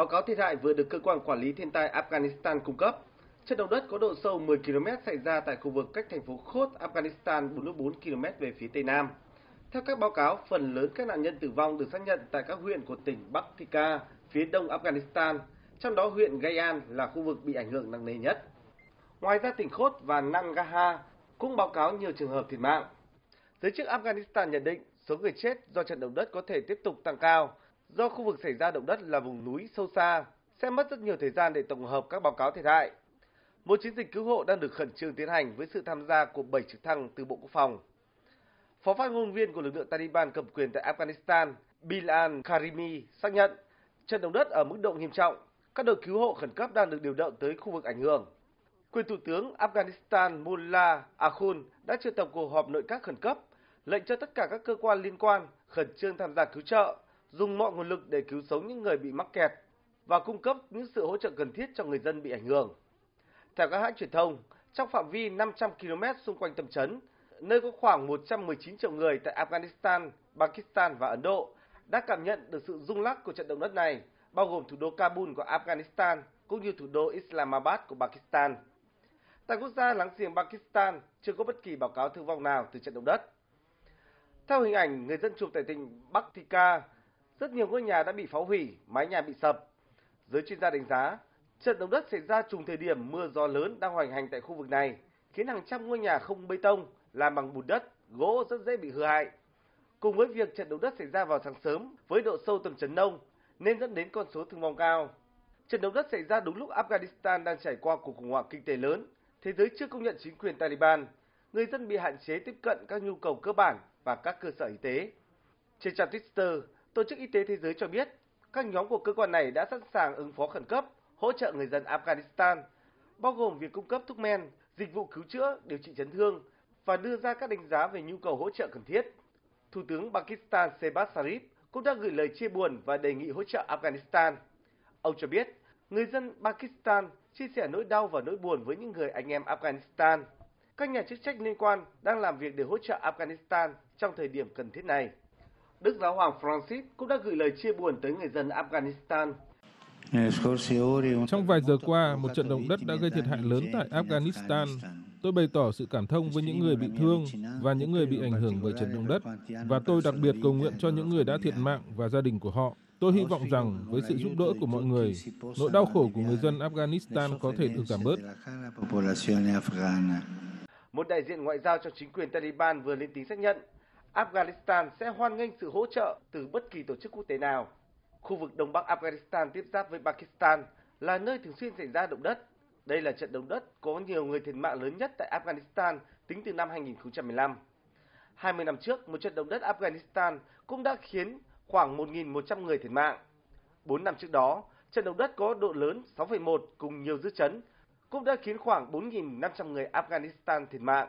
Báo cáo thiệt hại vừa được cơ quan quản lý thiên tai Afghanistan cung cấp. Trận động đất có độ sâu 10 km xảy ra tại khu vực cách thành phố Khốt, Afghanistan 44 km về phía tây nam. Theo các báo cáo, phần lớn các nạn nhân tử vong được xác nhận tại các huyện của tỉnh Bắc Tika, phía đông Afghanistan, trong đó huyện Gayan là khu vực bị ảnh hưởng nặng nề nhất. Ngoài ra tỉnh Khốt và Nangarhar cũng báo cáo nhiều trường hợp thiệt mạng. Giới chức Afghanistan nhận định số người chết do trận động đất có thể tiếp tục tăng cao do khu vực xảy ra động đất là vùng núi sâu xa, sẽ mất rất nhiều thời gian để tổng hợp các báo cáo thiệt hại. Một chiến dịch cứu hộ đang được khẩn trương tiến hành với sự tham gia của 7 trực thăng từ Bộ Quốc phòng. Phó phát ngôn viên của lực lượng Taliban cầm quyền tại Afghanistan, Bilal Karimi xác nhận trận động đất ở mức độ nghiêm trọng, các đội cứu hộ khẩn cấp đang được điều động tới khu vực ảnh hưởng. Quyền Thủ tướng Afghanistan Mullah Akhund đã triệu tập cuộc họp nội các khẩn cấp, lệnh cho tất cả các cơ quan liên quan khẩn trương tham gia cứu trợ, dùng mọi nguồn lực để cứu sống những người bị mắc kẹt và cung cấp những sự hỗ trợ cần thiết cho người dân bị ảnh hưởng. Theo các hãng truyền thông, trong phạm vi 500 km xung quanh tâm chấn, nơi có khoảng 119 triệu người tại Afghanistan, Pakistan và Ấn Độ, đã cảm nhận được sự rung lắc của trận động đất này, bao gồm thủ đô Kabul của Afghanistan cũng như thủ đô Islamabad của Pakistan. Tại quốc gia láng giềng Pakistan, chưa có bất kỳ báo cáo thương vong nào từ trận động đất. Theo hình ảnh người dân chụp tại tỉnh Bắc Thika, rất nhiều ngôi nhà đã bị phá hủy, mái nhà bị sập. Giới chuyên gia đánh giá, trận động đất xảy ra trùng thời điểm mưa gió lớn đang hoành hành tại khu vực này, khiến hàng trăm ngôi nhà không bê tông, làm bằng bùn đất, gỗ rất dễ bị hư hại. Cùng với việc trận động đất xảy ra vào sáng sớm với độ sâu tầm chấn nông, nên dẫn đến con số thương vong cao. Trận động đất xảy ra đúng lúc Afghanistan đang trải qua cuộc khủng hoảng kinh tế lớn, thế giới chưa công nhận chính quyền Taliban, người dân bị hạn chế tiếp cận các nhu cầu cơ bản và các cơ sở y tế. Trên trang Twitter, Tổ chức Y tế Thế giới cho biết, các nhóm của cơ quan này đã sẵn sàng ứng phó khẩn cấp, hỗ trợ người dân Afghanistan, bao gồm việc cung cấp thuốc men, dịch vụ cứu chữa, điều trị chấn thương và đưa ra các đánh giá về nhu cầu hỗ trợ cần thiết. Thủ tướng Pakistan Shehbaz Sharif cũng đã gửi lời chia buồn và đề nghị hỗ trợ Afghanistan. Ông cho biết, người dân Pakistan chia sẻ nỗi đau và nỗi buồn với những người anh em Afghanistan. Các nhà chức trách liên quan đang làm việc để hỗ trợ Afghanistan trong thời điểm cần thiết này. Đức Giáo hoàng Francis cũng đã gửi lời chia buồn tới người dân Afghanistan. Trong vài giờ qua, một trận động đất đã gây thiệt hại lớn tại Afghanistan. Tôi bày tỏ sự cảm thông với những người bị thương và những người bị ảnh hưởng bởi trận động đất, và tôi đặc biệt cầu nguyện cho những người đã thiệt mạng và gia đình của họ. Tôi hy vọng rằng với sự giúp đỡ của mọi người, nỗi đau khổ của người dân Afghanistan có thể được giảm bớt. Một đại diện ngoại giao cho chính quyền Taliban vừa lên tiếng xác nhận Afghanistan sẽ hoan nghênh sự hỗ trợ từ bất kỳ tổ chức quốc tế nào. Khu vực Đông Bắc Afghanistan tiếp giáp với Pakistan là nơi thường xuyên xảy ra động đất. Đây là trận động đất có nhiều người thiệt mạng lớn nhất tại Afghanistan tính từ năm 2015. 20 năm trước, một trận động đất Afghanistan cũng đã khiến khoảng 1.100 người thiệt mạng. 4 năm trước đó, trận động đất có độ lớn 6,1 cùng nhiều dư chấn cũng đã khiến khoảng 4.500 người Afghanistan thiệt mạng.